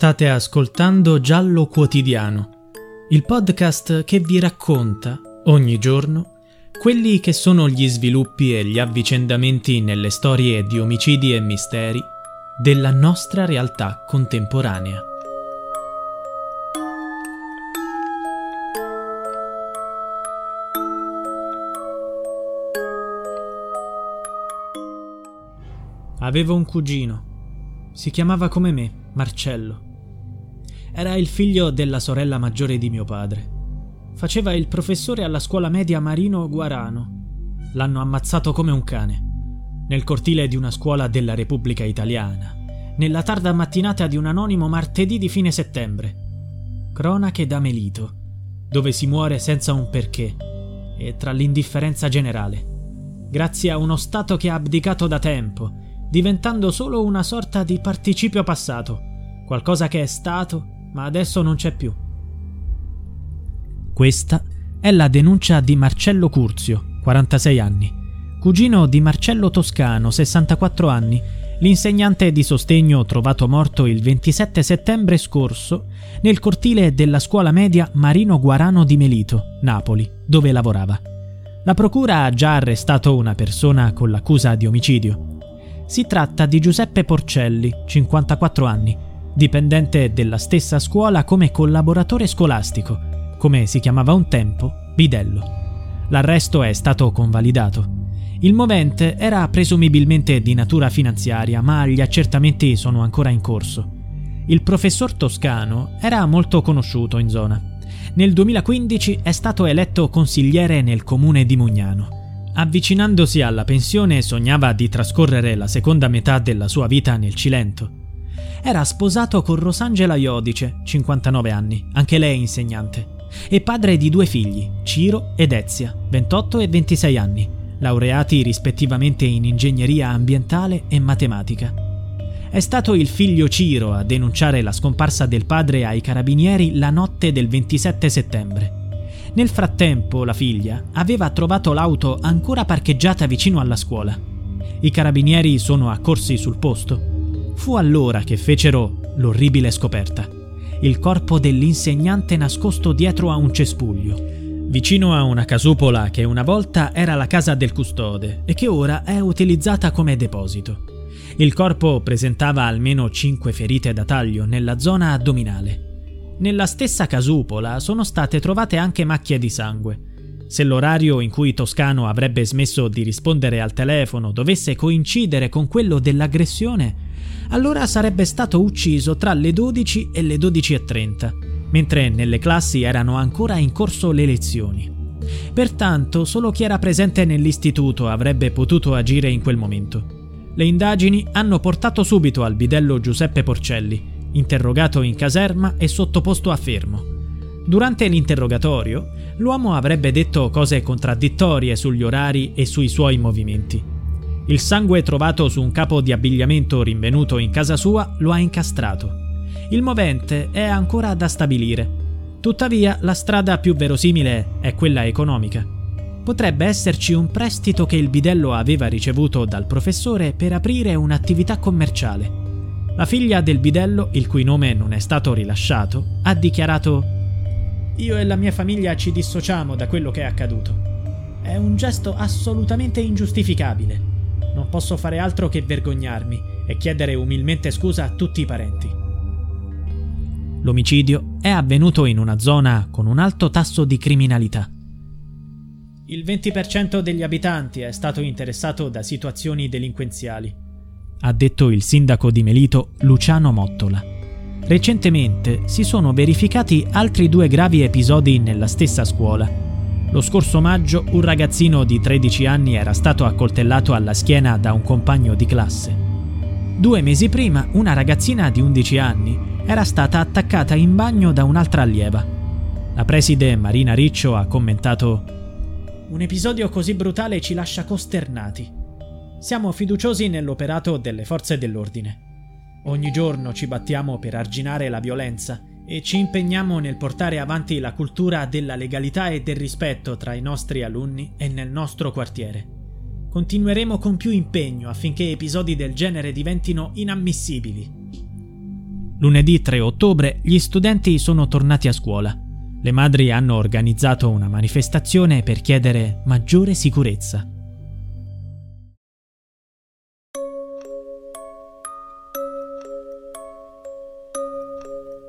State ascoltando Giallo Quotidiano, il podcast che vi racconta ogni giorno quelli che sono gli sviluppi e gli avvicendamenti nelle storie di omicidi e misteri della nostra realtà contemporanea. Avevo un cugino. Si chiamava come me, Marcello. Era il figlio della sorella maggiore di mio padre. Faceva il professore alla scuola media Marino Guarano. L'hanno ammazzato come un cane. Nel cortile di una scuola della Repubblica Italiana. Nella tarda mattinata di un anonimo martedì di fine settembre. Cronache da Melito, dove si muore senza un perché e tra l'indifferenza generale. Grazie a uno Stato che ha abdicato da tempo diventando solo una sorta di participio passato, qualcosa che è stato, ma adesso non c'è più. Questa è la denuncia di Marcello Curzio, 46 anni, cugino di Marcello Toscano, 64 anni, l'insegnante di sostegno trovato morto il 27 settembre scorso nel cortile della scuola media Marino Guarano di Melito, Napoli, dove lavorava. La procura ha già arrestato una persona con l'accusa di omicidio. Si tratta di Giuseppe Porcelli, 54 anni, dipendente della stessa scuola come collaboratore scolastico, come si chiamava un tempo, bidello. L'arresto è stato convalidato. Il movente era presumibilmente di natura finanziaria, ma gli accertamenti sono ancora in corso. Il professor Toscano era molto conosciuto in zona. Nel 2015 è stato eletto consigliere nel comune di Mugnano. Avvicinandosi alla pensione sognava di trascorrere la seconda metà della sua vita nel Cilento. Era sposato con Rosangela Iodice, 59 anni, anche lei insegnante, e padre di due figli, Ciro ed Ezia, 28 e 26 anni, laureati rispettivamente in ingegneria ambientale e matematica. È stato il figlio Ciro a denunciare la scomparsa del padre ai carabinieri la notte del 27 settembre. Nel frattempo la figlia aveva trovato l'auto ancora parcheggiata vicino alla scuola. I carabinieri sono accorsi sul posto. Fu allora che fecero l'orribile scoperta. Il corpo dell'insegnante nascosto dietro a un cespuglio, vicino a una casupola che una volta era la casa del custode e che ora è utilizzata come deposito. Il corpo presentava almeno 5 ferite da taglio nella zona addominale. Nella stessa casupola sono state trovate anche macchie di sangue. Se l'orario in cui Toscano avrebbe smesso di rispondere al telefono dovesse coincidere con quello dell'aggressione, allora sarebbe stato ucciso tra le 12 e le 12.30, mentre nelle classi erano ancora in corso le lezioni. Pertanto solo chi era presente nell'istituto avrebbe potuto agire in quel momento. Le indagini hanno portato subito al bidello Giuseppe Porcelli, interrogato in caserma e sottoposto a fermo. Durante l'interrogatorio, l'uomo avrebbe detto cose contraddittorie sugli orari e sui suoi movimenti. Il sangue trovato su un capo di abbigliamento rinvenuto in casa sua lo ha incastrato. Il movente è ancora da stabilire. Tuttavia, la strada più verosimile è quella economica. Potrebbe esserci un prestito che il bidello aveva ricevuto dal professore per aprire un'attività commerciale. La figlia del bidello, il cui nome non è stato rilasciato, ha dichiarato Io e la mia famiglia ci dissociamo da quello che è accaduto. È un gesto assolutamente ingiustificabile. Non posso fare altro che vergognarmi e chiedere umilmente scusa a tutti i parenti. L'omicidio è avvenuto in una zona con un alto tasso di criminalità. Il 20% degli abitanti è stato interessato da situazioni delinquenziali, ha detto il sindaco di Melito Luciano Mottola. Recentemente si sono verificati altri due gravi episodi nella stessa scuola. Lo scorso maggio un ragazzino di 13 anni era stato accoltellato alla schiena da un compagno di classe. Due mesi prima una ragazzina di 11 anni era stata attaccata in bagno da un'altra allieva. La preside Marina Riccio ha commentato un episodio così brutale ci lascia costernati. Siamo fiduciosi nell'operato delle forze dell'ordine. Ogni giorno ci battiamo per arginare la violenza e ci impegniamo nel portare avanti la cultura della legalità e del rispetto tra i nostri alunni e nel nostro quartiere. Continueremo con più impegno affinché episodi del genere diventino inammissibili. Lunedì 3 ottobre gli studenti sono tornati a scuola le madri hanno organizzato una manifestazione per chiedere maggiore sicurezza.